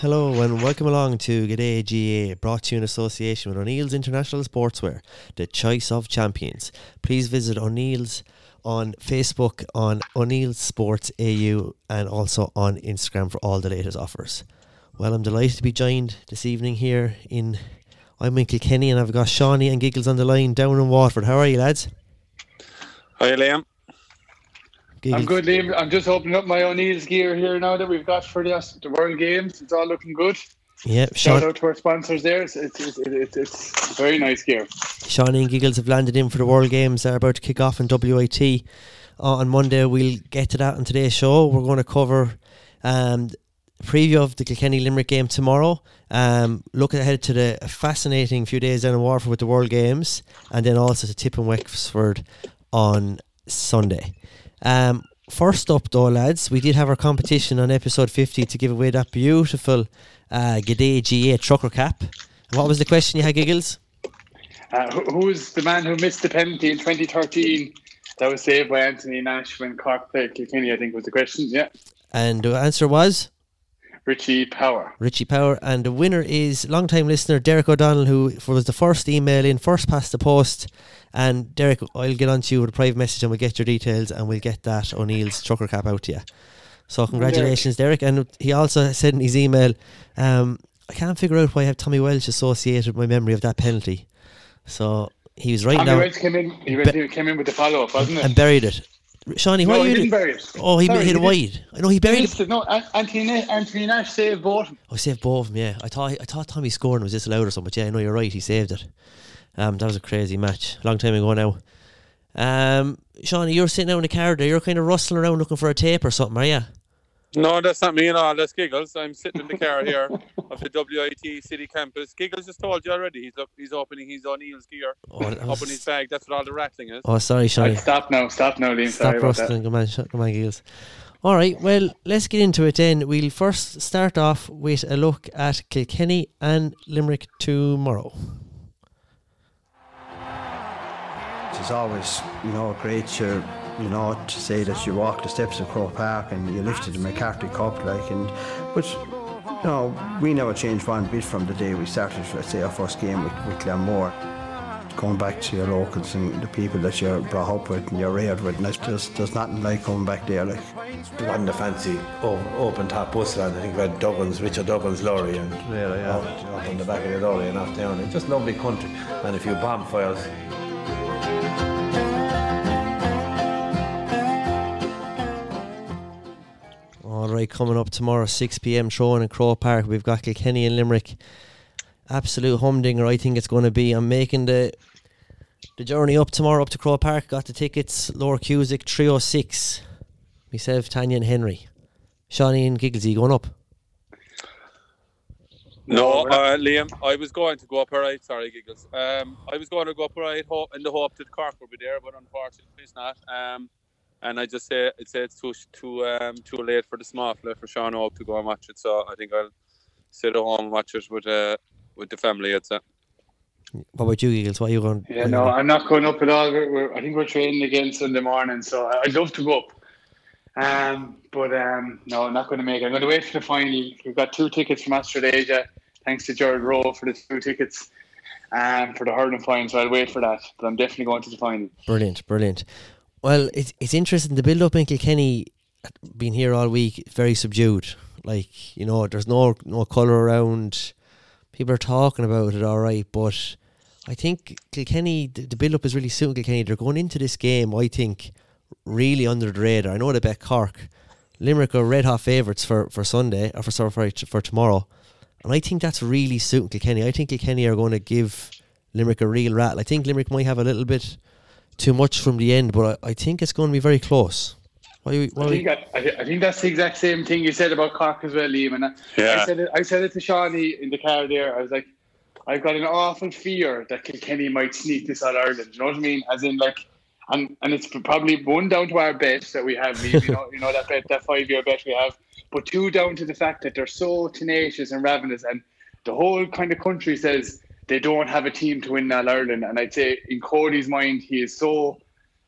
Hello and welcome along to G'day GA, brought to you in association with O'Neill's International Sportswear, the choice of champions. Please visit O'Neill's on Facebook, on O'Neill Sports AU, and also on Instagram for all the latest offers. Well, I'm delighted to be joined this evening here in. I'm in Kilkenny and I've got Shawnee and Giggles on the line down in Waterford. How are you, lads? Hi, Liam. Giggles. I'm good, Liam. I'm just opening up my O'Neill's gear here now that we've got for the, the World Games. It's all looking good. Yeah, Shout out to our sponsors there. It's, it's, it's, it's, it's very nice gear. Shawnee and Giggles have landed in for the World Games. They're about to kick off in WIT uh, on Monday. We'll get to that on today's show. We're going to cover um, preview of the Kilkenny Limerick game tomorrow. Um, look ahead to the fascinating few days down in Waterford with the World Games, and then also to Tip and Wexford on Sunday. Um, first up, though, lads, we did have our competition on episode 50 to give away that beautiful uh, G'day GA trucker cap. What was the question you had, Giggles? Uh, who, was the man who missed the penalty in 2013 that was saved by Anthony Nash when Cork played Kilkenny? I think was the question. Yeah, And the answer was Richie Power. Richie Power. And the winner is long-time listener Derek O'Donnell, who was the first email in, first past the post. And Derek, I'll get on to you with a private message and we'll get your details and we'll get that O'Neill's trucker cap out to you. So congratulations, Derek. And he also said in his email, um, I can't figure out why I have Tommy Walsh associated with my memory of that penalty. So he was right Tommy now Walsh came in. He he came in with the follow up, wasn't it? and buried it. Shawnee, what are you didn't bury it. Oh, he Sorry, hit it didn't- wide. I know he He buried it. missed it. No, Anthony, Anthony Nash saved both. Oh, he saved both of them, yeah. I thought I thought Tommy scored and was disallowed or something, but yeah, I know you're right, he saved it. Um, that was a crazy match. Long time ago now. Um, Shawnee, you're sitting out in the car there, you're kind of rustling around looking for a tape or something, are you? No, that's not me at all. That's Giggles. I'm sitting in the car here of the WIT City Campus. Giggles just told you already. He's look, he's opening his O'Neill's gear Oh, that up was- his bag. That's what all the rattling is. oh sorry, Right, stop now. Stop now, Liam. Stop Sorry rustling, come on, sh- come on, Giles. All right, well, let's get into it then. We'll first start off with a look at Kilkenny and Limerick tomorrow. It's always, you know, a great to, you know, to say that you walked the steps of Croke Park and you lifted the MacCarthy Cup, like, and, but, you know, we never changed one bit from the day we started, let's say, our first game with, with Glenmore. Going back to your locals and the people that you're brought up with and you're reared with, and there's, just, there's nothing like coming back there, like. It wasn't a fancy o- open top bus line. I think we had Duggins, Richard Duggins' lorry and yeah. up, up on the back of the lorry and off down. It's just lovely country and a few bonfires. All right, coming up tomorrow, 6 p.m. throwing in Croke Park. We've got Kilkenny and Limerick. Absolute humdinger, I think it's going to be. I'm making the the journey up tomorrow up to Croke Park. Got the tickets. Lower Cusack 306. Myself, Tanya, and Henry. Shawnee and Gigglesy going up. No, uh, Liam, I was going to go up alright. Sorry, Giggles. Um, I was going to go up alright hope, in the hope that Cork would be there, but unfortunately it's not. Um, and I just say I'd say it's too too um, too late for the small fella for Sean Oak to go and watch it. So I think I'll sit at home and watch it with uh, with the family. I'd say. What about you, Eagles? What are you going? Yeah, no, I'm not going up at all. We're, we're, I think we're training again Sunday morning, so I- I'd love to go up. Um, but um, no, I'm not going to make it. I'm going to wait for the final. We've got two tickets from Australasia, thanks to Jared Rowe for the two tickets um, for the hurling final, so I'll wait for that. But I'm definitely going to the final. Brilliant, brilliant. Well, it's it's interesting. The build up in Kilkenny, been here all week, very subdued. Like you know, there's no no colour around. People are talking about it, all right, but I think Kilkenny, the, the build up is really suiting Kilkenny. They're going into this game, I think, really under the radar. I know they bet Cork, Limerick are red hot favourites for, for Sunday or for sorry for, for tomorrow, and I think that's really suiting Kilkenny. I think Kilkenny are going to give Limerick a real rattle. I think Limerick might have a little bit too much from the end, but I, I think it's going to be very close. What are you, what I think, I, I think that's the exact same thing you said about Cork as well, Liam. And I, Yeah. I said it. I said it to Shawnee in the car there. I was like, I've got an awful fear that Kilkenny might sneak this out of Ireland. You know what I mean? As in, like, and and it's probably one down to our bet that we have. Liam, You know, you know that bet, that five year bet we have. But two down to the fact that they're so tenacious and ravenous, and the whole kind of country says they don't have a team to win All Ireland. And I'd say in Cody's mind, he is so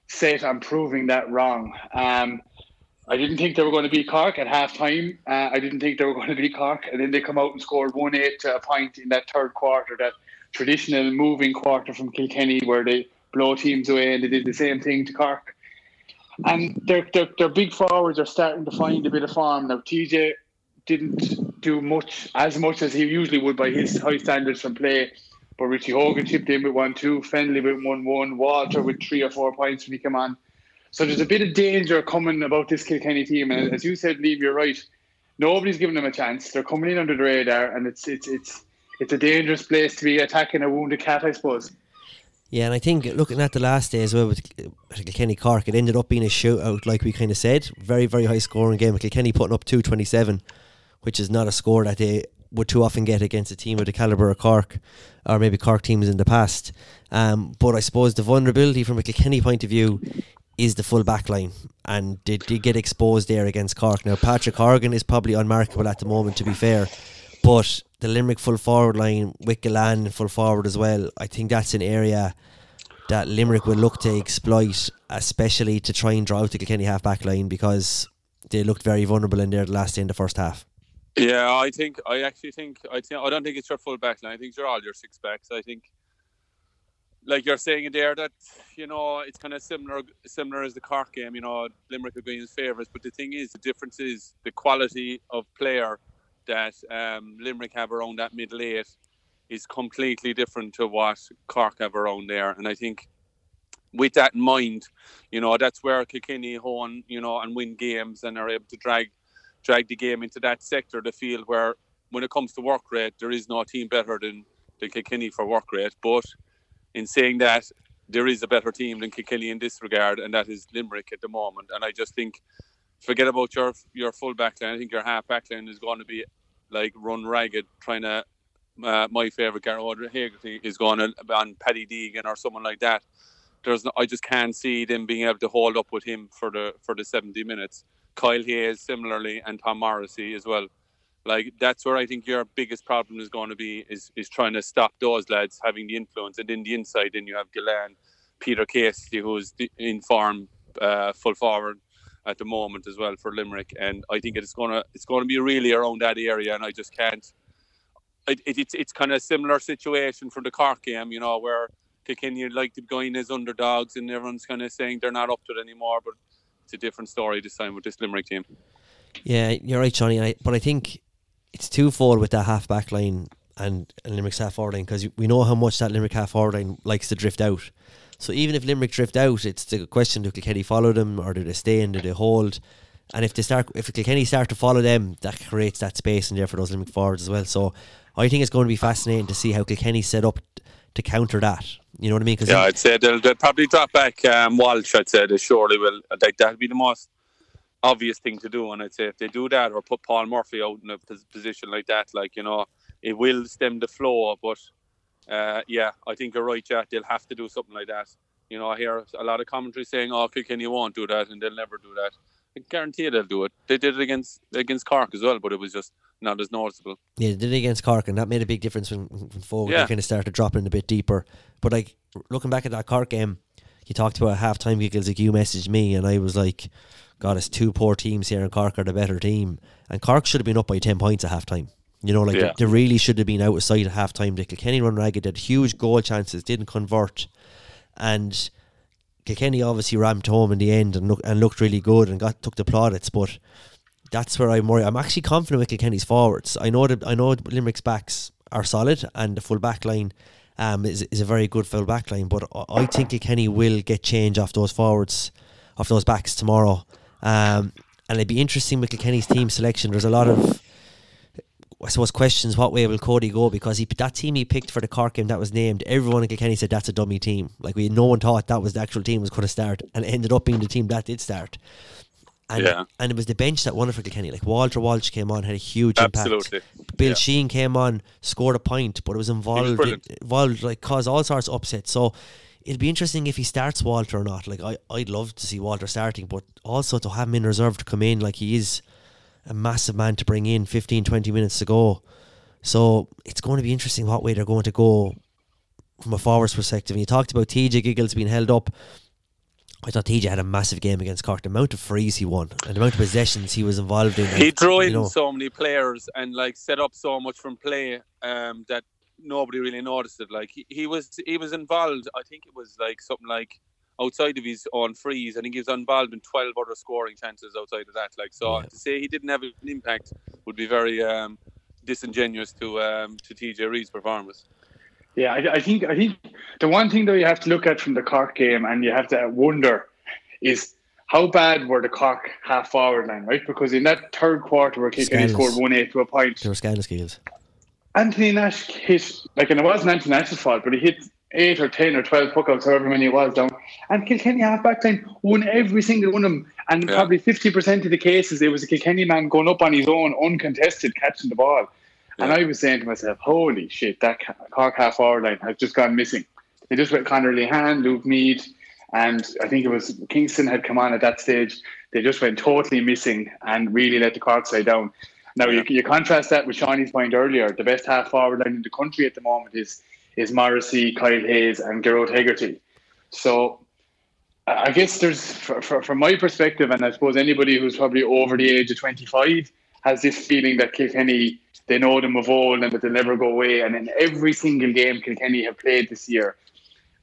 set on proving that wrong. Um, I didn't think they were going to beat Cork at half time. Uh, I didn't think they were going to beat Cork. And then they come out and scored 1 8 to a point in that third quarter, that traditional moving quarter from Kilkenny where they blow teams away. And they did the same thing to Cork. And their, their, their big forwards are starting to find a bit of form. Now, TJ didn't do much, as much as he usually would by his high standards from play. But Richie Hogan chipped in with 1 2, Fennelly with 1 1, Walter with three or four points when he came on. So there's a bit of danger coming about this Kilkenny team, and as you said, Liam, you're right. Nobody's giving them a chance. They're coming in under the radar, and it's it's it's it's a dangerous place to be attacking a wounded cat, I suppose. Yeah, and I think looking at the last day as well with Kilkenny Cork, it ended up being a shootout, like we kind of said. Very, very high scoring game. Kilkenny putting up 227, which is not a score that they would too often get against a team of the calibre of Cork, or maybe Cork teams in the past. Um, but I suppose the vulnerability from a Kilkenny point of view is the full back line, and they did get exposed there against Cork. Now, Patrick Horgan is probably unmarkable at the moment, to be fair, but the Limerick full forward line with Gillane full forward as well, I think that's an area that Limerick will look to exploit, especially to try and draw out the Kilkenny half back line because they looked very vulnerable in there the last day in the first half. Yeah, I think I actually think I think I don't think it's your full back line. I think you're all your six backs. I think like you're saying there that you know it's kind of similar similar as the Cork game. You know, Limerick are going as favourites, but the thing is, the difference is the quality of player that um, Limerick have around that middle eight is completely different to what Cork have around there. And I think with that in mind, you know, that's where Kilkenny hone, you know, and win games and are able to drag drag the game into that sector of the field where when it comes to work rate, there is no team better than, than Kilkenny for work rate. But in saying that, there is a better team than Kilkenny in this regard, and that is Limerick at the moment. And I just think, forget about your your full back line. I think your half back line is going to be like run ragged, trying to. Uh, my favourite Gearóid Hegarty is going on, on Paddy Deegan or someone like that. There's, no, I just can't see them being able to hold up with him for the for the 70 minutes. Kyle Hayes similarly, and Tom Morrissey as well. Like that's where I think your biggest problem is going to be is is trying to stop those lads having the influence. And in the inside, then you have Gillane, Peter Casey, who's in form, uh, full forward at the moment as well for Limerick. And I think it's gonna it's going to be really around that area. And I just can't. It, it, it's it's kind of a similar situation for the Cork game, you know, where Kilkenny like to go in as underdogs, and everyone's kind of saying they're not up to it anymore. But it's a different story this time with this Limerick team. Yeah, you're right, Johnny. I, but I think it's twofold with that half back line and, and Limerick's half forward line because we know how much that Limerick half forward line likes to drift out. So even if Limerick drift out, it's the question: Do Kilkenny follow them, or do they stay in? Do they hold? And if they start, if Kilkenny start to follow them, that creates that space in there for those Limerick forwards as well. So I think it's going to be fascinating to see how Kilkenny set up to counter that. You know what I mean? Cause yeah, I'd say they'll, they'll probably drop back um, Walsh. I'd say they surely will. Like that'd be the most obvious thing to do. And I'd say if they do that or put Paul Murphy out in a position like that, like you know, it will stem the flow. But uh, yeah, I think you're right, Jack. They'll have to do something like that. You know, I hear a lot of commentary saying, "Oh, Kilkenny won't do that," and they'll never do that. I guarantee they'll do it. They did it against against Cork as well, but it was just not as noticeable. Yeah, they did it against Cork, and that made a big difference when, when Fogle Yeah. kind of started dropping a bit deeper. But like looking back at that Cork game, you talked about half time giggles. Like you messaged me, and I was like, "God, it's two poor teams here, and Cork are the better team." And Cork should have been up by ten points at half time. You know, like Yeah. they, they really should have been out of sight at half time. The Kilkenny run ragged, had huge goal chances, didn't convert, and Kilkenny obviously ramped home in the end and look, and looked really good and got took the plaudits, but that's where I'm worried. I'm actually confident with Kilkenny's forwards. I know that I know Limerick's backs are solid and the full back line um, is is a very good full back line, but I- think Kilkenny will get change off those forwards, off those backs tomorrow. Um, and it'd be interesting with Kilkenny's team selection. There's a lot of I suppose questions what way will Cody go because he that team he picked for the Cork game that was named everyone in Kilkenny said that's a dummy team like we no one thought that was the actual team was going to start and it ended up being the team that did start and Yeah. and it was the bench that won it for Kilkenny like Walter Walsh came on had a huge impact. Absolutely. impact Bill Yeah. Sheen came on scored a point but it was involved brilliant. involved like caused all sorts of upsets so it'll be interesting if he starts Walter or not like I, I'd love to see Walter starting but also to have him in reserve to come in like he is a massive man to bring in 15 20 minutes to go so it's going to be interesting what way they're going to go from a forwards perspective. And you talked about TJ Giggles being held up. I thought TJ had a massive game against Cork. The amount of frees he won and the amount of possessions he was involved in. he drew in know, so many players and like set up so much from play um, that nobody really noticed it. Like he, he was he was involved. I think it was like something like outside of his own frees. I think he was involved in twelve other scoring chances outside of that. Like so Yeah. to say he didn't have an impact would be very um, disingenuous to um, to TJ Reid's performance. Yeah, I, I think I think the one thing though you have to look at from the Cork game, and you have to wonder, is how bad were the Cork half forward line, right? Because in that third quarter, where Kilkenny Scandalous. scored one eight to a point, there were scandalous Giggles. Anthony Nash hit like, and it wasn't Anthony Nash's fault, but he hit eight or ten or twelve puckouts, however many it was down. And Kilkenny half back line won every single one of them, and Yeah. probably fifty percent of the cases it was a Kilkenny man going up on his own, uncontested, catching the ball. And I was saying to myself, "Holy shit, that Cork half forward line has just gone missing." They just went Conor Lehane, Luke Meade, and I think it was Kingston had come on at that stage. They just went totally missing and really let the Cork side down. Now you, you contrast that with Shawnee's point earlier. The best half forward line in the country at the moment is is Morrissey, Kyle Hayes, and Gerard Hegarty. So I guess there's, for, for, from my perspective, and I suppose anybody who's probably over the age of 25 has this feeling that Kilkenny, they know them of old and that they'll never go away. And in every single game Kilkenny have played this year,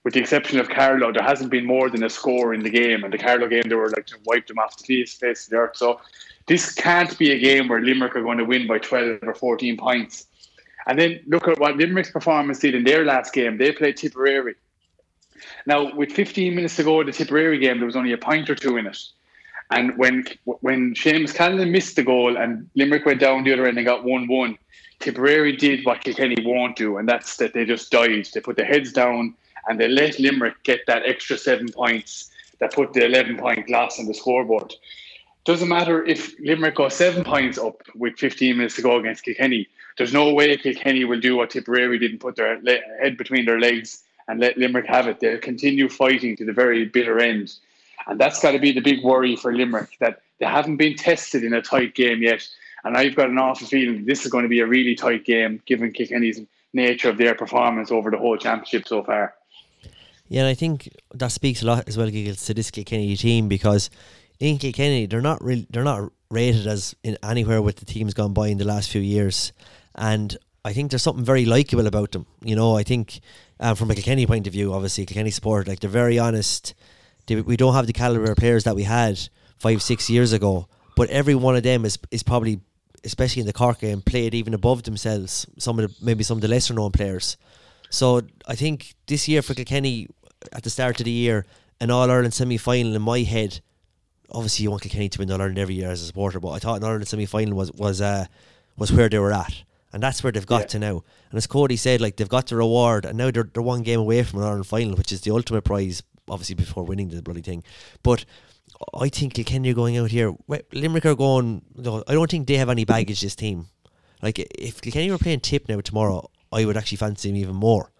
with the exception of Carlow, there hasn't been more than a score in the game. And the Carlow game, they were like to wipe them off the face, of the earth. So this can't be a game where Limerick are going to win by 12 or 14 points. And then look at what Limerick's performance did in their last game. They played Tipperary. Now, with 15 minutes to go in the Tipperary game, there was only a point or two in it. And when when Seamus Callan missed the goal and Limerick went down the other end and got 1 1, Tipperary did what Kilkenny won't do, and that's that they just died. They put their heads down and they let Limerick get that extra seven points that put the 11 point loss on the scoreboard. Doesn't matter if Limerick go seven points up with 15 minutes to go against Kilkenny. There's no way Kilkenny will do what Tipperary didn't put their head between their legs and let Limerick have it. They'll continue fighting to the very bitter end. And that's got to be the big worry for Limerick that they haven't been tested in a tight game yet. And I've got an awful feeling this is going to be a really tight game given Kilkenny's nature of their performance over the whole championship so far. Yeah, and I think that speaks a lot as well, to this Kilkenny team because in Kilkenny they're not really they're not rated as in anywhere with the teams gone by in the last few years, and I think there's something very likable about them. You know, I think uh, from a Kilkenny point of view, obviously Kilkenny support like they're very honest. We don't have the caliber of players that we had five six years ago, but every one of them is is probably especially in the Cork game played even above themselves. Some of the maybe some of the lesser known players. So I think this year for Kilkenny, at the start of the year, an All Ireland semi final in my head. Obviously, you want Kilkenny to win All Ireland every year as a supporter, but I thought an All Ireland semi final was was uh, was where they were at, and that's where they've got Yeah. to now. And as Cody said, like they've got the reward, and now they're they're one game away from an All Ireland final, which is the ultimate prize, obviously before winning the bloody thing. But I think Kilkenny are going out here. well, Limerick are going. No, I don't think they have any baggage. This team, like if Kilkenny were playing Tip now tomorrow, I would actually fancy them even more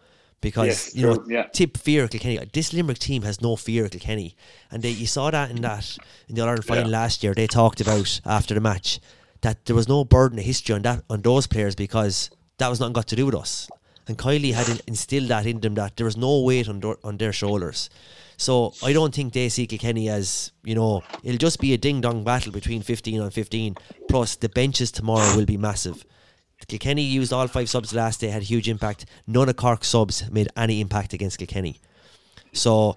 because Yes, you know true, yeah. Tip fear Kilkenny. This Limerick team has no fear of Kilkenny, and they, you saw that in that in the Ireland final Yeah. last year. They talked about after the match that there was no burden of history on that on those players because that was nothing got to do with us. And Kiely had in- instilled that in them that there was no weight on their, on their shoulders. So I don't think they see Kilkenny as you know it'll just be a ding dong battle between fifteen on fifteen. Plus the benches tomorrow will be massive. Kilkenny used all five subs last day, had a huge impact. None of Cork's subs made any impact against Kilkenny. So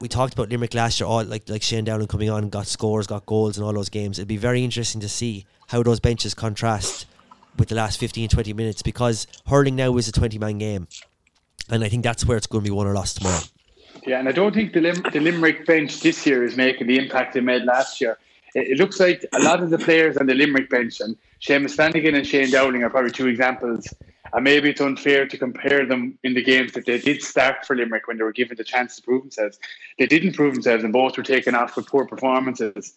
we talked about Limerick last year, all like like Shane Dowling coming on, got scores, got goals in all those games. It'd be very interesting to see how those benches contrast with the last 15, 20 minutes because hurling now is a 20 man game. And I think that's where it's going to be won or lost tomorrow. Yeah, and I don't think the, Lim- the Limerick bench this year is making the impact they made last year. It, it looks like a lot of the players on the Limerick bench, and Seamus Flanagan and Shane Dowling are probably two examples. And maybe it's unfair to compare them in the games that they did start for Limerick when they were given the chance to prove themselves. They didn't prove themselves, and both were taken off with poor performances.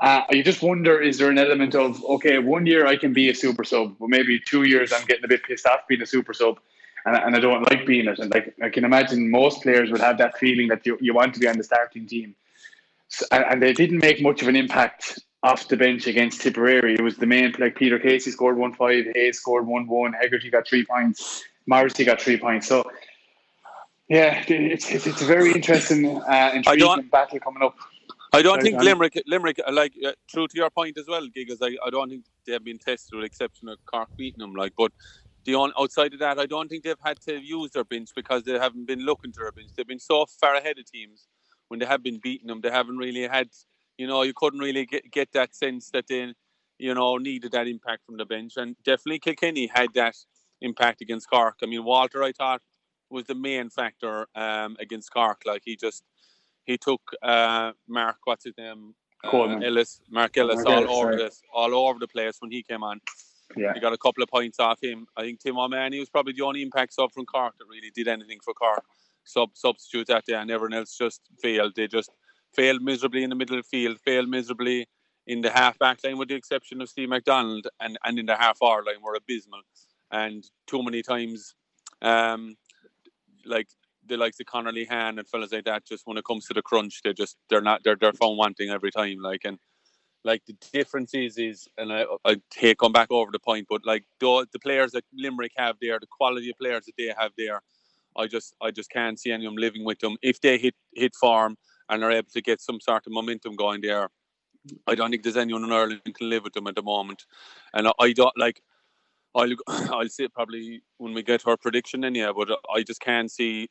Uh, you just wonder is there an element of, okay, one year I can be a super sub, but maybe two years I'm getting a bit pissed off being a super sub and, and I don't like being it. And like I can imagine most players would have that feeling that you, you want to be on the starting team. So, and they didn't make much of an impact off the bench against Tipperary. It was the main like Peter Casey scored one five, Hayes scored one one, Hegarty got three points, Morrissey got three points. So Yeah, it's it's, it's a very interesting, uh, intriguing battle coming up. I don't Sorry, think Limerick, Limerick, uh, like uh, true to your point as well, Giggles. I, I don't think they have been tested with exception of Cork beating them. Like, but the on, outside of that, I don't think they've had to use their bench because they haven't been looking to their bench. They've been so far ahead of teams when they have been beating them. They haven't really had, you know, you couldn't really get get that sense that they, you know, needed that impact from the bench. And definitely Kilkenny had that impact against Cork. I mean, Walter, I thought was the main factor um, against Cork. Like he just he took uh, Mark, what's his name, uh, Ellis, Mark Ellis, Mark all Ellis, over right. this, all over the place when he came on. Yeah. He got a couple of points off him. I think Tim O'Mahony was probably the only impact sub from Cork that really did anything for Cork. Sub substitute that day, and everyone else just failed. They just failed miserably in the middle field, failed miserably in the half back line, with the exception of Steve McDonnell, and, and in the half hour line were abysmal. And too many times, um, like the likes of Conor Lehane and fellas like that, just when it comes to the crunch, they just they're not they're they're found wanting every time. Like and like the difference is is and I I hate come back over the point, but like the the players that Limerick have there, the quality of players that they have there, I just I just can't see any of them living with them. If they hit hit form and are able to get some sort of momentum going there, I don't think there's anyone in Ireland can live with them at the moment. And I, don't like I'll I'll say probably when we get our prediction then yeah, but I just can't see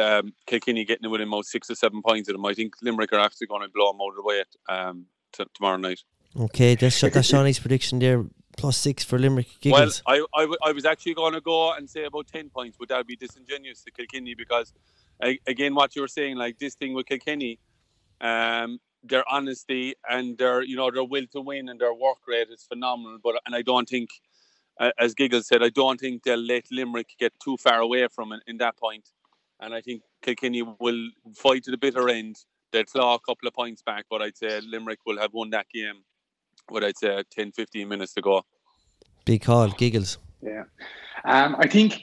um, Kilkenny getting within about six or seven points of them. I think Limerick are actually going to blow them out of the way um, t- tomorrow night. Okay, that's that's Shawnee's prediction there. Plus six for Limerick Giggles. Well, I, I, I was actually going to go and say about 10 points, but that would be disingenuous to Kilkenny because, a- again, what you were saying, like this thing with Kilkenny, um, their honesty and their, you know, their will to win and their work rate is phenomenal. But and I don't think, as Giggles said, I don't think they'll let Limerick get too far away from it in that point. And I think Kilkenny will fight to the bitter end. They'll claw a couple of points back, but I'd say Limerick will have won that game. What I'd say 10, 15 minutes to go. Big call, Giggles. Yeah. Um, I think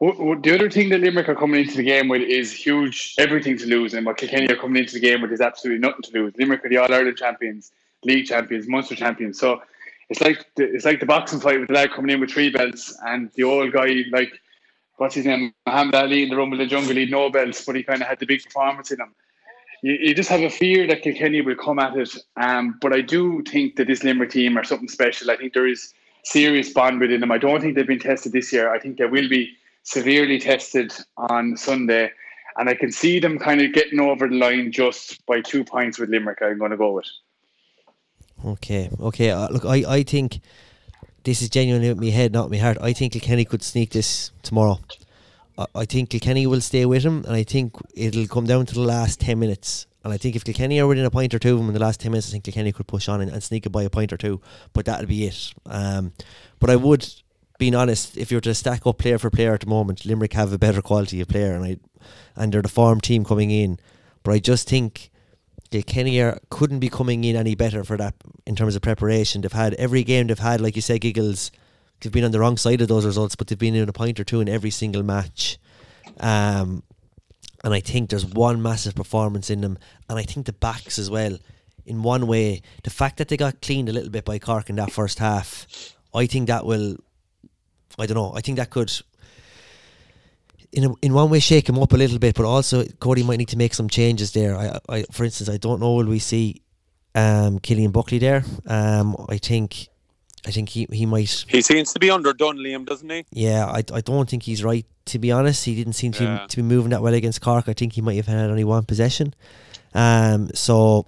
w- w- the other thing that Limerick are coming into the game with is huge, everything to lose, and what Kilkenny are coming into the game with is absolutely nothing to lose. Limerick are the All Ireland champions, league champions, Munster champions. So it's like the, it's like the boxing fight with the lad coming in with three belts, and the old guy like what's his name, Muhammad Ali in the Rumble of the Jungle, he'd no belts, but he kind of had the big performance in him. You, you just have a fear that Kilkenny will come at it, um, but I do think that this Limerick team are something special. I think there is serious bond within them. I don't think they've been tested this year. I think they will be severely tested on Sunday. And I can see them kind of getting over the line just by two points with Limerick. I'm going to go with. Okay, okay. Uh, look, I, I think this is genuinely with my head, not my heart. I think Kilkenny could sneak this tomorrow. I, think Kilkenny will stay with him, and I think it'll come down to the last 10 minutes. And I think if Kilkenny are within a point or two of them in the last 10 minutes, I think Kilkenny could push on and, and sneak it by a point or two. But that'll be it. Um, but I would, being honest, if you were to stack up player for player at the moment, Limerick have a better quality of player, and I, and they're the farm team coming in. But I just think Kilkenny are, couldn't be coming in any better for that in terms of preparation. They've had every game they've had, like you said, Giggles. They've been on the wrong side of those results, but they've been in a point or two in every single match. Um, and I think there's one massive performance in them, and I think the backs as well. In one way, the fact that they got cleaned a little bit by Cork in that first half, I think that will. I don't know. I think that could in a, in one way shake him up a little bit, but also Cody might need to make some changes there. I, I for instance, I don't know will we see um, Cillian Buckley there. Um, I think I think he, he might. He seems to be underdone, Liam, doesn't he? Yeah, I, I don't think he's right. To be honest, he didn't seem to Yeah. to be moving that well against Cork. I think he might have had only one possession. Um, so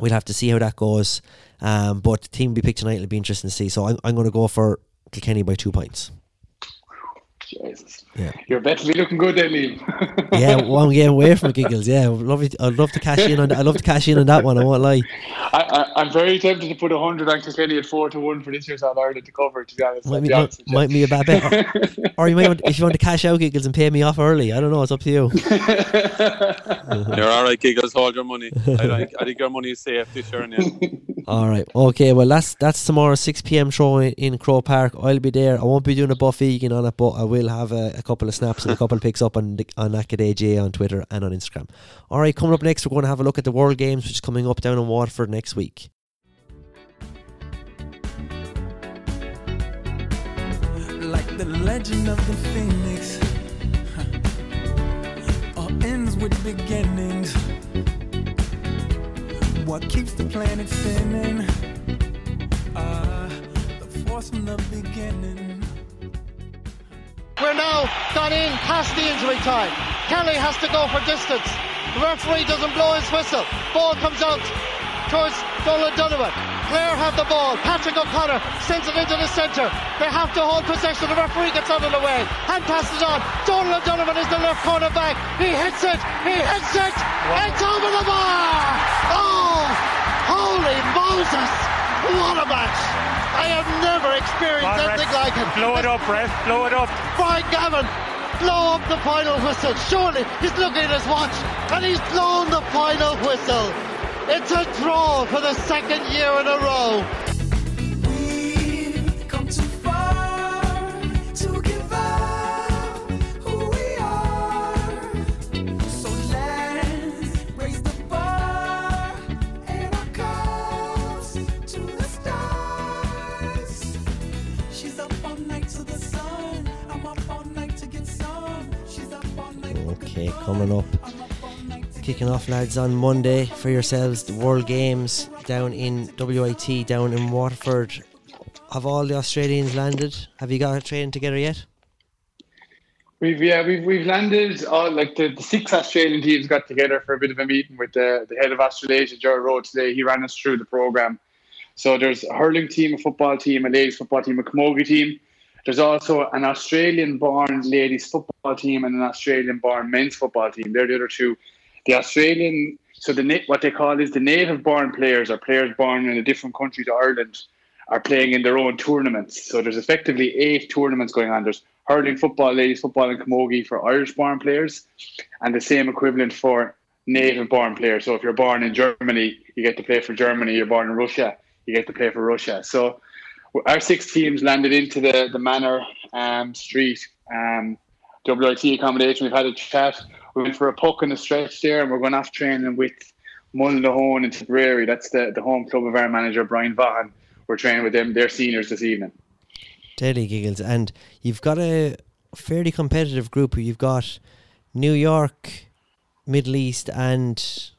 we'll have to see how that goes. Um, but the team we picked tonight will be interesting to see. So I'm, I'm going to go for Kilkenny by two points. Jesus. Yeah. You're better be looking good then, Liam. Yeah, one game away from giggles. Yeah, I'd love it. I'd love to cash in on. I'd love to cash in on that one. I won't lie. I, I, I'm very tempted to put a 100 on Kilkenny at 4 to 1 for this year's All Ireland to cover, to be honest. I'll Might be be, honest might, might be a bad bet. Or, or you might want, if you want to cash out giggles and pay me off early. I don't know. It's up to you. You're all right, Giggles. Hold your money. I think, I think your money is safe this year. Yeah. All right. Okay. Well, that's that's tomorrow, six p.m. show in, in Croke Park. I'll be there. I won't be doing a buff vegan on it, but I will have a, a couple of snaps and a couple of picks up on the, on AJ on Twitter and on Instagram. All right. Coming up next, we're going to have a look at the World Games, which is coming up down in Waterford next week. like the legend of the phoenix. huh. with beginnings. What keeps the planet spinning? Uh, the force from the beginning. We're now gone in past the injury time. Kelly has to go for distance. The referee doesn't blow his whistle. Ball comes out towards Domhnall Donovan. Clare have the ball. Patrick O'Connor sends it into the centre. They have to hold possession. The referee gets out of the way. Hand passes on. Domhnall Donovan is the left corner back. He hits it. He hits it. It's over the bar. Oh, holy Moses. What a match. I have never experienced anything like it. Blow it up, Brett. Blow it up. Brian Gavin, blow up the final whistle. Surely he's looking at his watch and he's blown the final whistle. It's a draw for the second year in a row. Coming up. Kicking off, lads, on Monday for yourselves, the World Games down in WIT, down in Waterford. Have all the Australians landed? Have you got a training together yet? We've yeah we've we've landed all like the, the six Australian teams got together for a bit of a meeting with the, the head of Australasia, Joe Rowe today. He ran us through the program. So there's a hurling team, a football team, a ladies football team, a camogie team. There's also an Australian born ladies football team and an Australian born men's football team. They're the other two. The Australian so the what they call is the native born players or players born in a different country to Ireland are playing in their own tournaments. So there's effectively eight tournaments going on. There's hurling, football, ladies football, and camogie for Irish-born players, and the same equivalent for native-born players. So if you're born in Germany, you get to play for Germany. You're born in Russia, you get to play for Russia. So our six teams landed into the the Manor um, Street um, WIT accommodation. We've had a chat. We went for a puck and a stretch there, and we're going off training with Mullinahone and Tipperary. That's the, the home club of our manager Brian Vaughan. We're training with them. They're seniors this evening. Daily giggles. And you've got a fairly competitive group. You've got New York, Middle East, and?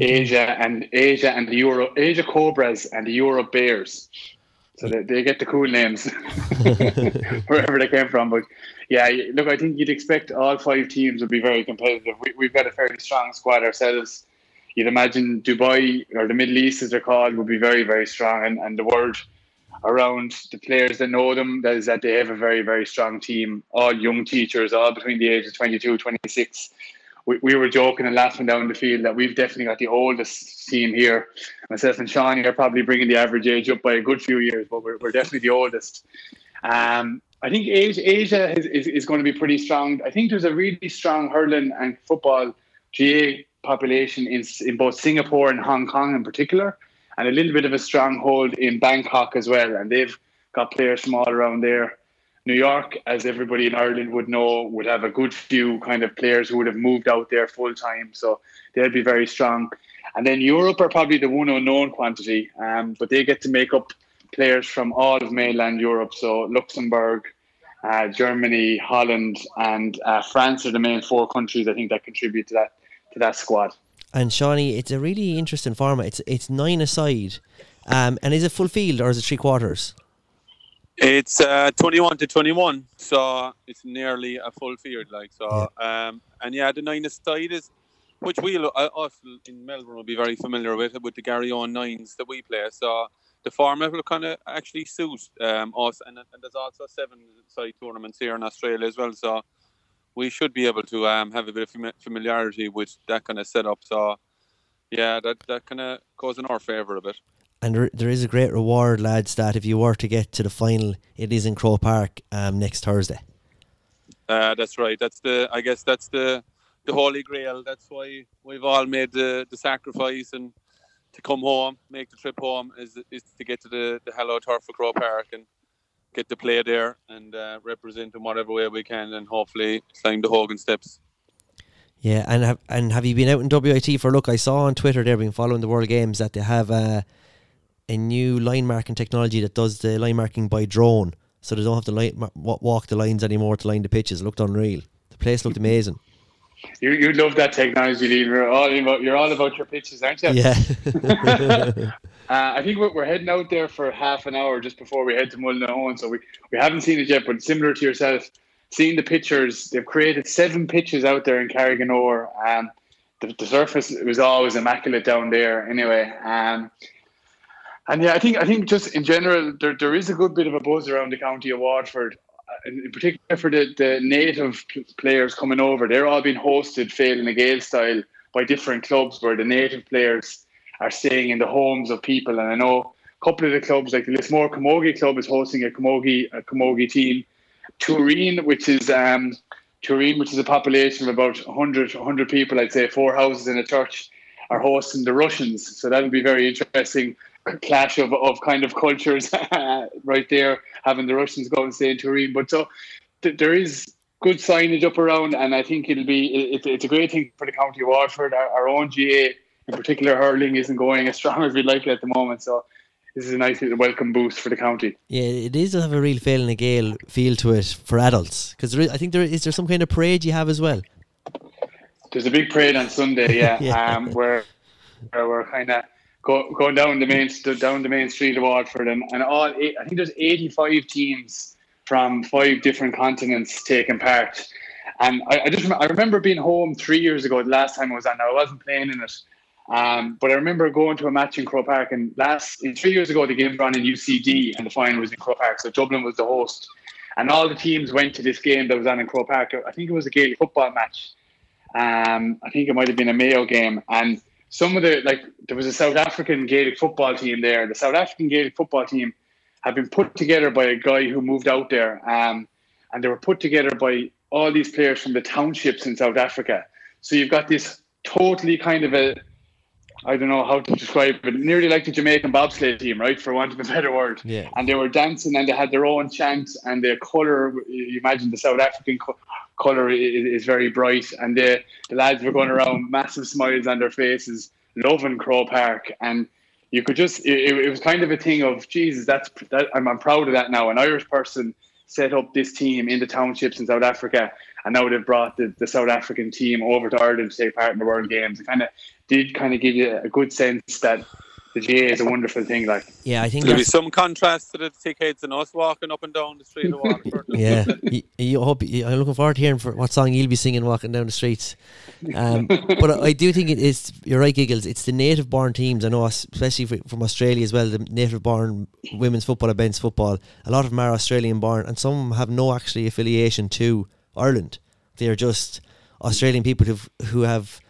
Asia and Asia and the Euro Asia Cobras and the Europe Bears. So they, they get the cool names wherever they came from. But yeah, look, I think you'd expect all five teams would be very competitive. We, we've got a fairly strong squad ourselves. You'd imagine Dubai or the Middle East, as they're called, would be very, very strong. And, and the word around the players that know them that is that they have a very, very strong team. All young teachers, all between the ages of 22, 26 we, we were joking and laughing down the field that we've definitely got the oldest team here. Myself and Shawnee are probably bringing the average age up by a good few years, but we're, we're definitely the oldest. Um, I think Asia, Asia is, is, is going to be pretty strong. I think there's a really strong hurling and football GA population in, in both Singapore and Hong Kong in particular, and a little bit of a stronghold in Bangkok as well. And they've got players from all around there. New York, as everybody in Ireland would know, would have a good few kind of players who would have moved out there full time. So they'll be very strong. And then Europe are probably the one unknown quantity, um, but they get to make up players from all of mainland Europe. So Luxembourg, uh, Germany, Holland, and uh, France are the main four countries I think that contribute to that to that squad. And Shawnee, it's a really interesting format. It's it's nine aside. Um, and is it full field or is it three quarters? It's uh, 21 to 21, so it's nearly a full field. Like so, um, and yeah, the nine aside is, which we uh, us in Melbourne will be very familiar with with the Gary Owen nines that we play. So the format will kind of actually suit um, us, and, and there's also seven side tournaments here in Australia as well. So we should be able to um, have a bit of fami- familiarity with that kind of setup. So yeah, that that kind of goes in our favour a bit. And there, there is a great reward, lads, that if you were to get to the final, it is in Croke Park um, next Thursday. Uh, that's right. That's the. I guess that's the the holy grail. That's why we've all made the, the sacrifice and to come home, make the trip home, is is to get to the the Hello Turf for Croke Park and get to play there and uh, represent in whatever way we can, and hopefully climb the Hogan steps. Yeah, and have and have you been out in WIT for a look? I saw on Twitter they've been following the World Games, that they have uh, a new line marking technology that does the line marking by drone, so they don't have to line, ma- walk the lines anymore to line the pitches. It looked unreal. The place looked amazing. You you love that technology, Liam. You're all about you're all about your pitches, aren't you? Yeah. Uh, I think we're, we're heading out there for half an hour just before we head to Mullinahone, so we, we haven't seen it yet. But similar to yourself, seeing the pictures, they've created seven pitches out there in Carriganore. Um, the, the surface was always immaculate down there. Anyway, um, and yeah, I think I think just in general, there, there is a good bit of a buzz around the county of Waterford, uh, in particular for the, the native players coming over. They're all being hosted, failing the Gale style, by different clubs where the native players are staying in the homes of people. And I know a couple of the clubs, like the Lismore Camogie Club, is hosting a Camogie a Camogie team. Tureen, which is um, Tureen, which is a population of about 100, 100 people, I'd say four houses in a church, are hosting the Russians. So that'll be very interesting clash of, of kind of cultures right there, having the Russians go and stay in Tureen. But so th- there is good signage up around, and I think it'll be it, it's a great thing for the county of Waterford. Our, our own GA, in particular, hurling isn't going as strong as we'd like it at the moment. So this is a nice little welcome boost for the county. Yeah, it is to have a real failing a Gale feel to it for adults because I think there is there some kind of parade you have as well. There's a big parade on Sunday, yeah, Yeah. Um, where where we're kind of go, going down the main down the main street of Waterford, and, and all I think there's 85 teams from five different continents taking part. And I, I just I remember being home three years ago. The last time I was on, I wasn't playing in it, um, but I remember going to a match in Croke Park. And last in three years ago, the game ran in UCD, and the final was in Croke Park. So Dublin was the host, and all the teams went to this game that was on in Croke Park. I think it was a Gaelic football match. Um, I think it might have been a Mayo game, and some of the like there was a South African Gaelic football team there. The South African Gaelic football team had been put together by a guy who moved out there, um, and they were put together by all these players from the townships in South Africa. So you've got this totally kind of a I don't know how to describe it, nearly like the Jamaican bobsleigh team, right? For want of a better word. Yeah. And they were dancing and they had their own chant and their colour, you imagine the South African co- colour is, is very bright. And the, the lads were going around, massive smiles on their faces, loving Croke Park. And you could just, it, it was kind of a thing of, Jesus, that's, that, I'm, I'm proud of that now. An Irish person set up this team in the townships in South Africa. And now they've brought the, the South African team over to Ireland to take part in the World Games. It kind of did kind of give you a good sense that the GA is a wonderful thing. Like, Yeah, I think There'll be some contrast to the thickheads and us walking up and down the street of Waterford. yeah. you, you hope you, I'm looking forward to hearing for what song you'll be singing walking down the streets. Um, but I, I do think it is. You're right, Giggles. It's the native-born teams. I know, especially fr- from Australia as well. The native-born women's football, and men's football. A lot of them are Australian-born, and some have no actually affiliation to Ireland. They are just Australian people who who have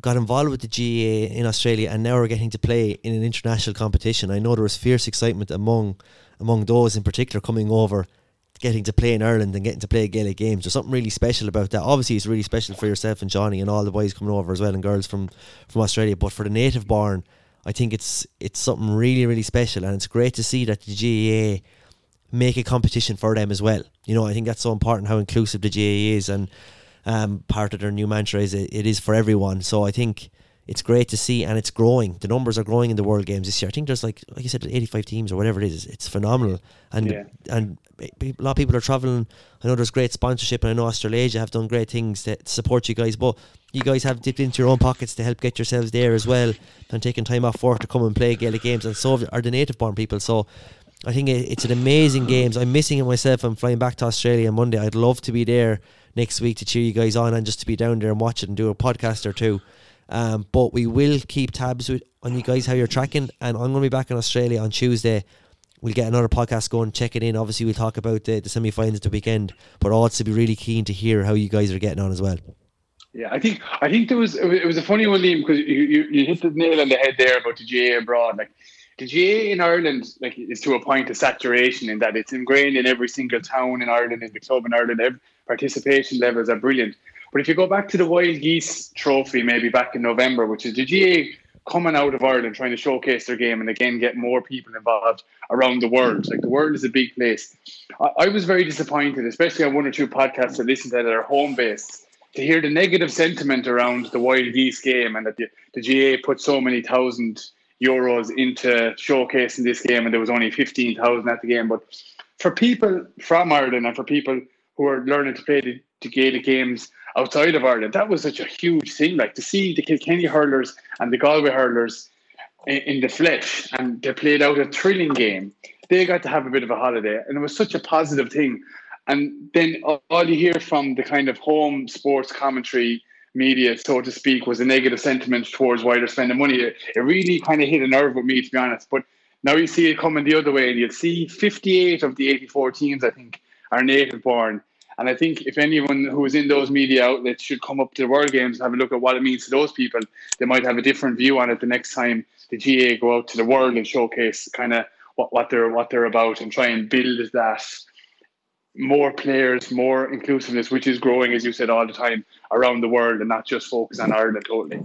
got involved with the GAA in Australia and now are getting to play in an international competition. I know there was fierce excitement among among those in particular coming over, getting to play in Ireland and getting to play Gaelic games. There's something really special about that. Obviously, it's really special for yourself and Johnny and all the boys coming over as well and girls from from Australia. But for the native born, I think it's it's something really really special, and it's great to see that the GAA make a competition for them as well. You know, I think that's so important how inclusive the GAA is, and um, part of their new mantra is it, it is for everyone. So I think it's great to see, and it's growing. The numbers are growing in the World Games this year. I think there's like, like you said, 85 teams or whatever it is. It's phenomenal, and Yeah. and a lot of people are traveling. I know there's great sponsorship, and I know Australasia have done great things to support you guys. But you guys have dipped into your own pockets to help get yourselves there as well, and taking time off work to come and play Gaelic games. And so are the native born people. So I think it's an amazing games. I'm missing it myself. I'm flying back to Australia on Monday. I'd love to be there next week to cheer you guys on and just to be down there and watch it and do a podcast or two. Um, but we will keep tabs with, on you guys how you're tracking. And I'm going to be back in Australia on Tuesday. We'll get another podcast going, check it in. Obviously, we'll talk about the, the semi finals the weekend, but also be really keen to hear how you guys are getting on as well. yeah, I think I think there was it was- a funny one, Liam, because you, you, you hit the nail on the head there about the GA abroad. Like the GA in Ireland, like is to a point of saturation in that it's ingrained in every single town in Ireland, in the club in Ireland. Every, participation levels are brilliant. But if you go back to the Wild Geese Trophy, maybe back in November, which is the GA coming out of Ireland trying to showcase their game and again get more people involved around the world. Like the world is a big place. I, I was very disappointed, especially on one or two podcasts I listened to that are home based, to hear the negative sentiment around the Wild Geese game and that the, the GA put so many thousand euros into showcasing this game and there was only 15,000 at the game. But for people from Ireland and for people who are learning to play the, the Gaelic games outside of Ireland. That was such a huge thing. Like to see the Kilkenny hurlers and the Galway hurlers in, in the flesh, and they played out a thrilling game. They got to have a bit of a holiday, and it was such a positive thing. And then all you hear from the kind of home sports commentary media, so to speak, was a negative sentiment towards why they're spending money. It, it really kind of hit a nerve with me, to be honest. But now you see it coming the other way, and you'll see 58 of the 84 teams, I think, are native born. And I think if anyone who is in those media outlets should come up to the World Games and have a look at what it means to those people, they might have a different view on it the next time the GA go out to the world and showcase kind of what, what they're what they're about and try and build that more players, more inclusiveness, which is growing, as you said, all the time around the world and not just focus on Ireland totally.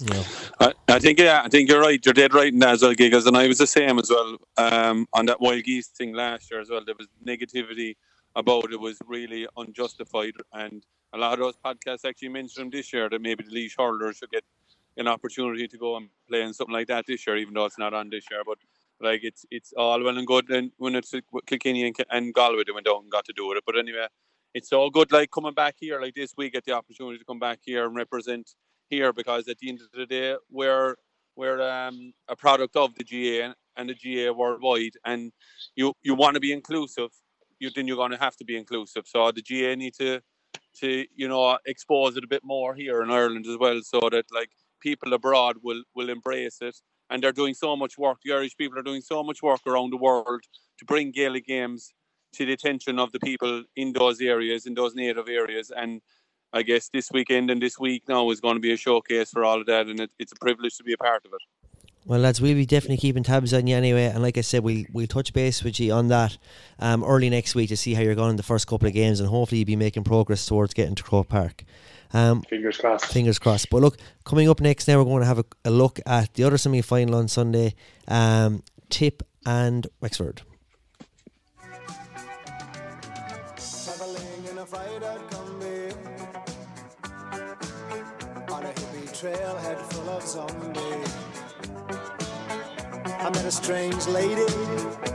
Yeah. I, I think yeah, I think you're right. You're dead right in that as well, Giggles, and I was the same as well. Um, on that wild geese thing last year as well, there was negativity about it was really unjustified, and a lot of those podcasts actually mentioned this year that maybe the Laois hurlers should get an opportunity to go and play in something like that this year, even though it's not on this year. But like it's it's all well and good, and when it's Kilkenny and, and Galway they went out and got to do it. But anyway, it's all good. Like coming back here like this, week, get the opportunity to come back here and represent here because at the end of the day, we're we're um, a product of the GA and, and the GA worldwide, and you you want to be inclusive. You then you're going to have to be inclusive. So the GA need to to you know expose it a bit more here in Ireland as well, so that like people abroad will will embrace it. And they're doing so much work. The Irish people are doing so much work around the world to bring Gaelic games to the attention of the people in those areas, in those native areas. And I guess this weekend and this week now is going to be a showcase for all of that, and it, it's a privilege to be a part of it. Well, lads, we'll be definitely keeping tabs on you anyway. And like I said, we'll we'll touch base with you on that um, early next week to see how you're going in the first couple of games, and hopefully you'll be making progress towards getting to Croke Park. Um, Fingers crossed. fingers crossed. But look, coming up next now, we're going to have a, a look at the other semi final on Sunday um, Tip and Wexford. Traveling in a fried out Kombi On a hippie trailhead full of zombies I met a strange lady,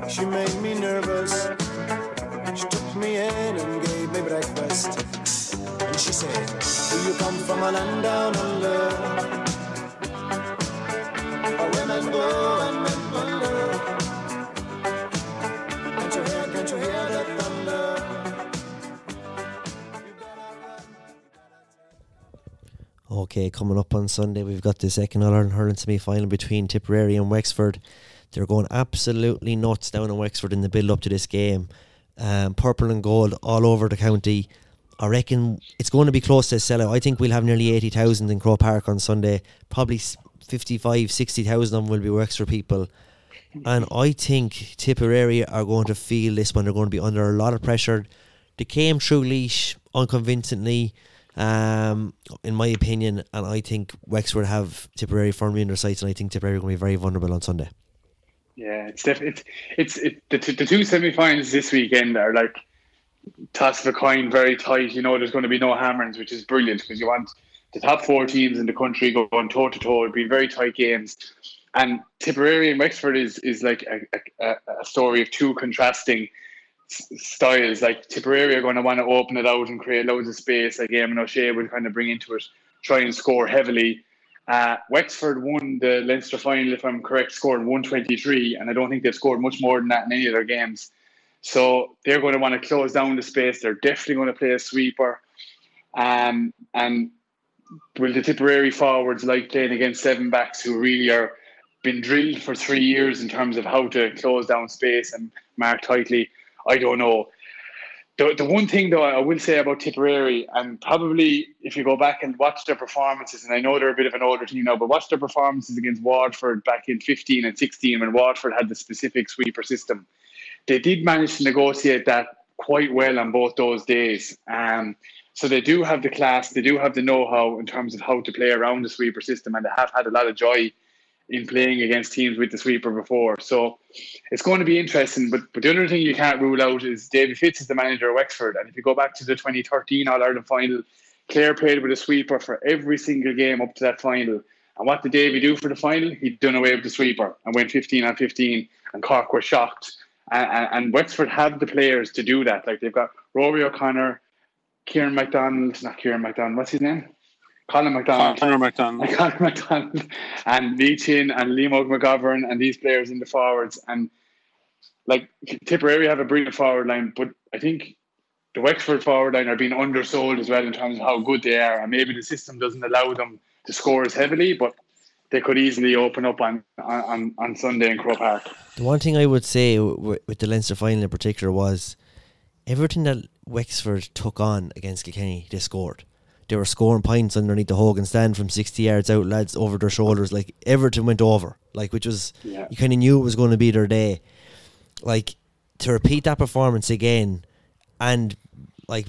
she made me nervous. She took me in and gave me breakfast. And she said, do you come from a land down under? Where women go and men wonder. Okay, coming up on Sunday, we've got the second All Ireland hurling semi final between Tipperary and Wexford. They're going absolutely nuts down in Wexford in the build up to this game. Um, purple and gold all over the county. I reckon it's going to be close to a sellout. I think we'll have nearly 80,000 in Croke Park on Sunday. Probably s- 55, 60,000 of them will be Wexford people. And I think Tipperary are going to feel this one. They're going to be under a lot of pressure. They came through Laois unconvincingly, um, in my opinion, and I think Wexford have Tipperary firmly in their sights, and I think Tipperary are going to be very vulnerable on Sunday. Yeah, it's definitely it's, it's it, the, t- the two semi-finals this weekend are like toss of a coin, very tight. You know, there's going to be no hammerings, which is brilliant because you want the top four teams in the country going toe to toe. It'd be very tight games, and Tipperary and Wexford is is like a, a, a story of two contrasting s- styles. Like Tipperary are going to want to open it out and create loads of space. Like Eamon O'Shea would kind of bring into it, try and score heavily. Uh, Wexford won the Leinster final, if I'm correct, scored 123, and I don't think they've scored much more than that in any of their games. So they're going to want to close down the space. They're definitely going to play a sweeper. Um, and will the Tipperary forwards like playing against seven backs who really are been drilled for three years in terms of how to close down space and mark tightly? I don't know. The, the one thing though I will say about Tipperary, and probably if you go back and watch their performances, and I know they're a bit of an older team now, but watch their performances against Waterford back in 15 and 16 when Waterford had the specific sweeper system. They did manage to negotiate that quite well on both those days. Um, so they do have the class, they do have the know-how in terms of how to play around the sweeper system, and they have had a lot of joy in playing against teams with the sweeper before. So it's going to be interesting. But but the other thing you can't rule out is David Fitz is the manager of Wexford, and if you go back to the 2013 All Ireland final, Clare played with a sweeper for every single game up to that final. And what did Davy do for the final? He'd done away with the sweeper and went 15 on 15, and Cork were shocked. And, and, and Wexford have the players to do that. Like they've got Rory O'Connor, Kieran McDonald, not Kieran McDonald, what's his name? Colin McDonald. Conor McDonald. and Conor McDonald and Lee Chin and Liam McGovern and these players in the forwards and like Tipperary have a brilliant forward line, but I think the Wexford forward line are being undersold as well in terms of how good they are, and maybe the system doesn't allow them to score as heavily, but they could easily open up on on, on Sunday in Croke Park. The one thing I would say w- with the Leinster final in particular was everything that Wexford took on against Kilkenny, they scored. They were scoring points underneath the Hogan stand from 60 yards out, lads over their shoulders. Like Everton went over, like which was Yeah. you kind of knew it was going to be their day. Like to repeat that performance again, and like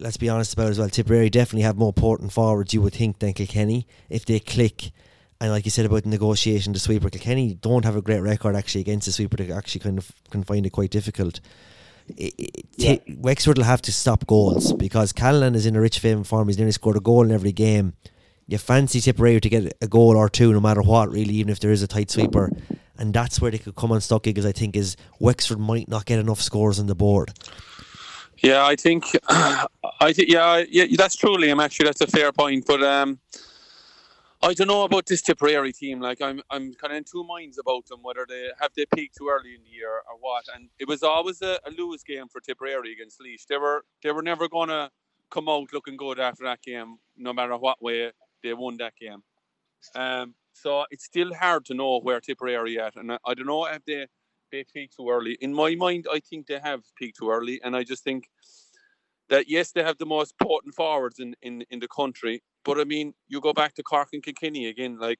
let's be honest about it as well. Tipperary definitely have more important forwards you would think than Kilkenny if they click. And like you said about the negotiation, the sweeper Kilkenny don't have a great record actually against the sweeper. They actually kind of can find it quite difficult. I- I- Yeah. Ti- Wexford will have to stop goals because Callanan is in a rich fame form. He's nearly scored a goal in every game. You fancy Tipperary to get a goal or two, no matter what, really, even if there is a tight sweeper, and that's where they could come unstuck. Because I think is Wexford might not get enough scores on the board. Yeah, I think, I think, yeah, yeah, that's true, Liam. Actually, that's a fair point. But um, I don't know about this Tipperary team. Like, I'm, I'm kind of in two minds about them. Whether they have they peaked too early in the year or what. And it was always a, a lose game for Tipperary against Laois. They were, they were never gonna come out looking good after that game, no matter what way they won that game. Um, so it's still hard to know where Tipperary at, and I, I don't know if they they peaked too early. In my mind, I think they have peaked too early, and I just think that yes, they have the most potent forwards in, in, in the country. But I mean, you go back to Cork and Kilkenny again, like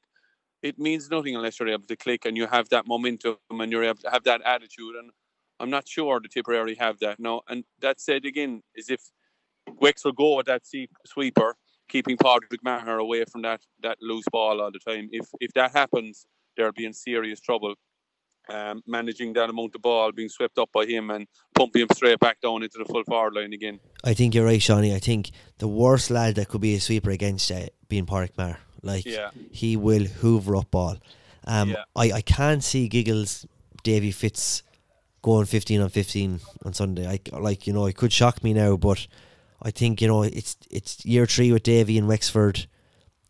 it means nothing unless you're able to click and you have that momentum and you're able to have that attitude. And I'm not sure the Tipperary have that now. And that said again, is if Wexford go with that sweeper, keeping Patrick Maher away from that that loose ball all the time. If if that happens, they'll be in serious trouble. Um, managing that amount of ball being swept up by him and pumping him straight back down into the full forward line again. I think you're right, Shawnee. I think the worst lad that could be a sweeper against uh, being Padraic Maher. Like Yeah. he will hoover up ball. Um, Yeah. I, I can't see Giggles, Davy Fitz going 15 on 15 on Sunday. I like you know it could shock me now, but I think you know it's it's year three with Davy and Wexford.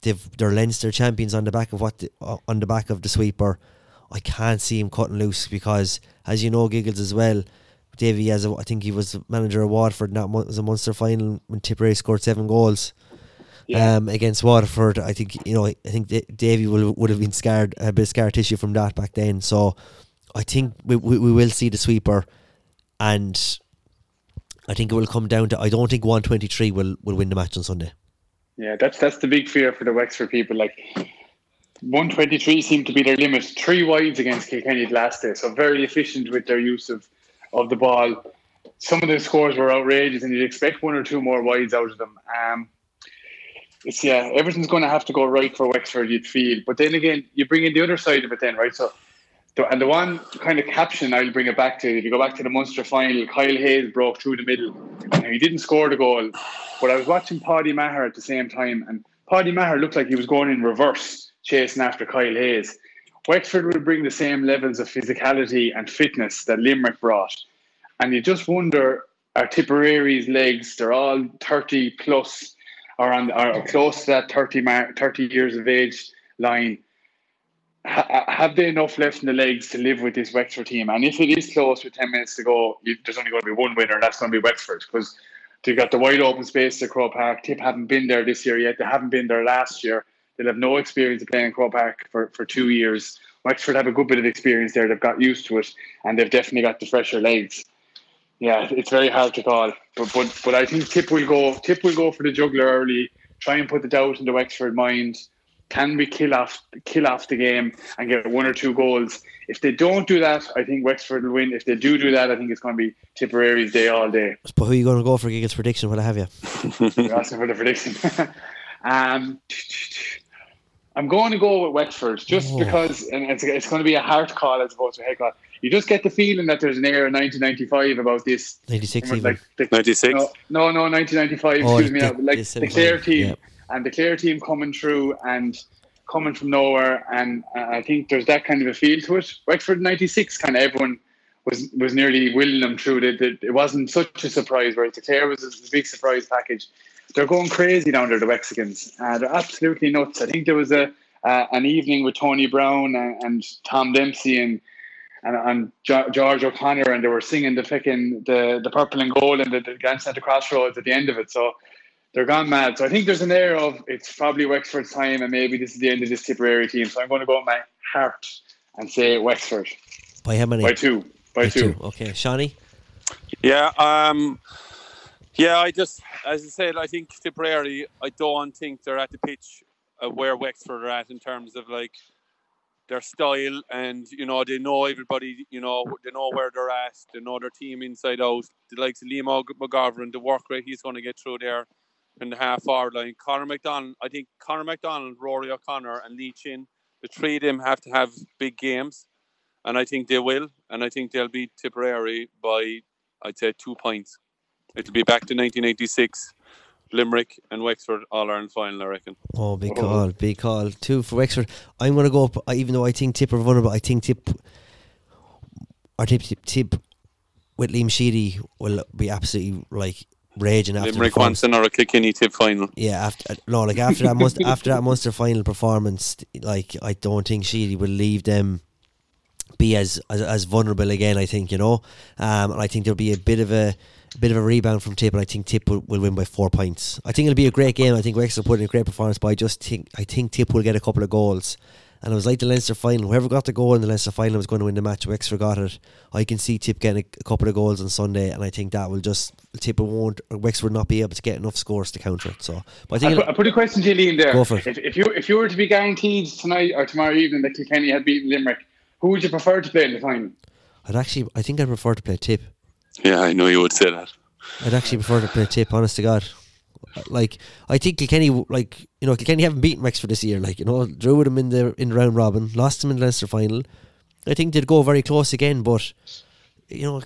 They've they're Leinster champions on the back of what the, uh, on the back of the sweeper. I can't see him cutting loose because, as you know, Giggles as well. Davy, as I think he was manager of Waterford, and that was a Munster final when Tipperary scored seven goals Yeah. um, against Waterford. I think you know. I think Da- Davy will would have been scarred a bit of scar tissue from that back then. So I think we, we, we will see the sweeper, and I think it will come down to. I don't think one twenty three will will win the match on Sunday. Yeah, that's that's the big fear for the Wexford people. Like 123 seemed to be their limit. Three wides against Kilkenny last day, so very efficient with their use of, of the ball. Some of the scores were outrageous, and you'd expect one or two more wides out of them. Um, it's yeah, everything's going to have to go right for Wexford. You'd feel, but then again, you bring in the other side of it, then right. So, and the one kind of caption I'll bring it back to, if you go back to the Munster final, Kyle Hayes broke through the middle. Now, he didn't score the goal, but I was watching Paddy Maher at the same time, and Paddy Maher looked like he was going in reverse, chasing after Kyle Hayes. Wexford will bring the same levels of physicality and fitness that Limerick brought. And you just wonder, are Tipperary's legs, they're all 30 plus, or, on, or close to that 30, mark, 30 years of age line. Ha- have they enough left in the legs to live with this Wexford team? And if it is close with 10 minutes to go, you, there's only going to be one winner, and that's going to be Wexford. Because they've got the wide open space at Croke Park. Tip haven't been there this year yet. They haven't been there last year. They'll have no experience of playing in Croke Park for, for two years. Wexford have a good bit of experience there. They've got used to it, and they've definitely got the fresher legs. Yeah, it's very hard to call, but but but I think Tip will go. Tip will go for the juggler early. Try and put the doubt in the Wexford mind. Can we kill off kill off the game and get one or two goals? If they don't do that, I think Wexford will win. If they do do that, I think it's going to be Tipperary's day all day. But who are you going to go for Giggles prediction? What I have you? You're asking for the prediction. um, I'm going to go with Wexford just Oh. because, and it's, it's going to be a hard call as opposed to a head call. You just get the feeling that there's an air of 1995 about this. 96 even. Like the, 96? No, no, no, 1995. Oh, excuse me. the- now, like the the Clare team yeah. and the Clare team coming through and coming from nowhere, and uh, I think there's that kind of a feel to it. Wexford '96, kind of everyone was was nearly willing them through. That it, it wasn't such a surprise. Whereas the Clare was a, a big surprise package. They're going crazy down there, the Mexicans. Uh, they're absolutely nuts. I think there was a uh, an evening with Tony Brown and, and Tom Dempsey and and, and Jo- George O'Connor, and they were singing the fucking the the purple and gold and the, the dance at the crossroads at the end of it. So they're gone mad. So I think there's an air of it's probably Wexford's time, and maybe this is the end of this Tipperary team. So I'm going to go with my heart and say Wexford By how many? by two. By, two. Okay, Shawnee. Yeah, um, yeah. I just, as I said, I think Tipperary. I don't think they're at the pitch where Wexford are at in terms of like their style, and you know they know everybody. You know they know where they're at. They know their team inside out. The likes of Liam McGovern, the work rate he's going to get through there in the half hour line. Conor McDonald. I think Conor McDonald, Rory O'Connor, and Lee Chin. The three of them have to have big games and I think they will, and I think they'll beat Tipperary by, I'd say, two points. It'll be back to 1986, Limerick and Wexford All Ireland final, I reckon. Oh, big call, big call. Two for Wexford. I'm going to go up, uh, even though I think Tip are vulnerable, I think Tip, or Tip, Tip, Tip with Liam Sheedy will be absolutely like raging after the Limerick performance. wants another Kilkenny tip final. Yeah, after uh, no, like after that Munster, after that Munster final performance, like I don't think Sheedy will leave them be as, as as vulnerable again. I think you know, um, and I think there'll be a bit of a, a bit of a rebound from Tip, and I think Tip will, will win by four points. I think it'll be a great game. I think Wexford will put in a great performance, but I just think I think Tip will get a couple of goals. And it was like the Leinster final. Whoever got the goal in the Leinster final was going to win the match. Wexford got it. I can see Tip getting a, a couple of goals on Sunday, and I think that will just Tip won't or Wexford not be able to get enough scores to counter it. So, but I I think put, I put a question to you, Liam. There, Go for it. If, if you if you were to be guaranteed tonight or tomorrow evening that Kilkenny had beaten Limerick, who would you prefer to play in the final? I'd actually, I think I'd prefer to play Tip. Yeah, I know you would say that. I'd actually prefer to play Tip. Honest to God, like I think Kilkenny, like you know, Kilkenny haven't beaten Wexford this year. Like you know, drew with them in the in round robin, lost them in the Leinster final. I think they'd go very close again, but you know,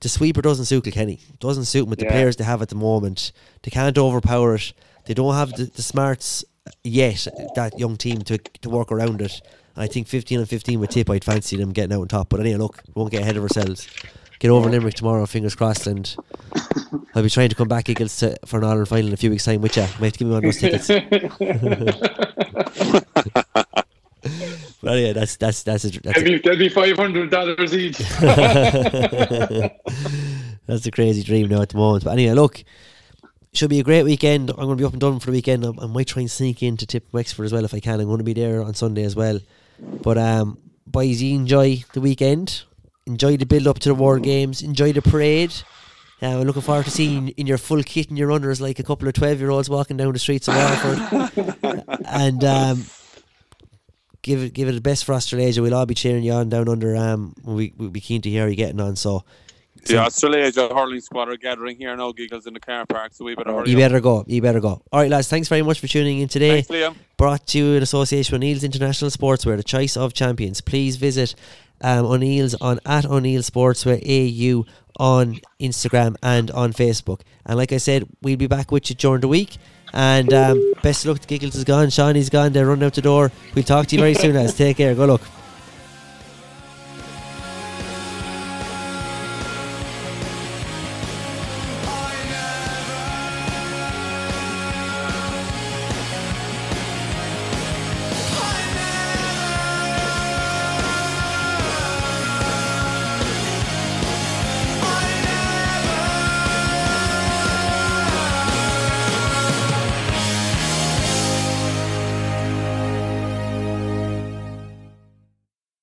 the sweeper doesn't suit Kilkenny. Doesn't suit them with the players they have at the moment. They can't overpower it. They don't have the, the smarts yet. That young team to to work around it. I think fifteen and fifteen with Tip, I'd fancy them getting out on top. But anyway, look, we won't get ahead of ourselves. Get over Limerick tomorrow, fingers crossed, and I'll be trying to come back Eagles to, uh, for an Ireland final in a few weeks' time with you. Might have to give me one of those tickets. But anyway, that's that's that's a, that's That'd be, be five hundred dollars each. that's a crazy dream now at the moment. But anyway, look, should be a great weekend. I'm going to be up and down for the weekend. I, I might try and sneak in to tip Wexford as well if I can. I'm going to be there on Sunday as well. But um, boys, you enjoy the weekend. Enjoy the build up to the World Games. Enjoy the parade. Uh, we're looking forward to seeing in your full kit and your runners like a couple of 12 year olds walking down the streets of Waterford. and um, give it give it the best for Australasia. We'll all be cheering you on down under. Um, we, we'll be keen to hear you getting on. So, The Australasia hurling squad are gathering here now, Giggles, in the car park, so we better hurry You up. better go. You better go. All right, lads. Thanks very much for tuning in today. Thanks, Liam. Brought to you in association with O'Neill's International Sportswear, the choice of champions. Please visit um, O'Neill's on at O'Neill Sportswear AU on Instagram and on Facebook. And like I said, we'll be back with you during the week. And um, best of luck. The Giggles is gone. Shawnee's gone. They're running out the door. We'll talk to you very soon, lads. Take care. Go look.